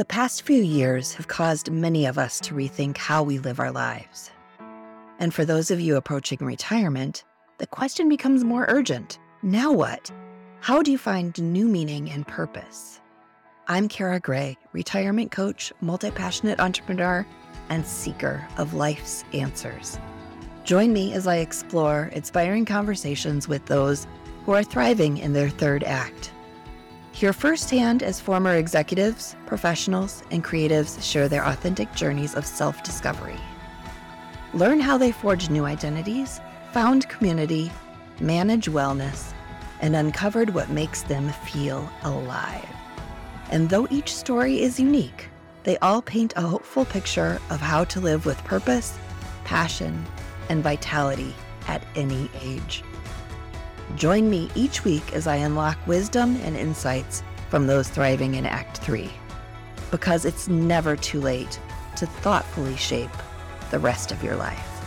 The past few years have caused many of us to rethink how we live our lives. And for those of you approaching retirement, the question becomes more urgent. Now what? How do you find new meaning and purpose? I'm Cara Gray, retirement coach, multi passionate entrepreneur, and seeker of life's answers. Join me as I explore inspiring conversations with those who are thriving in their third act. Hear firsthand as former executives, professionals, and creatives share their authentic journeys of self discovery. Learn how they forge new identities, found community, manage wellness, and uncovered what makes them feel alive. And though each story is unique, they all paint a hopeful picture of how to live with purpose, passion, and vitality at any age. Join me each week as I unlock wisdom and insights from those thriving in Act 3. Because it's never too late to thoughtfully shape the rest of your life.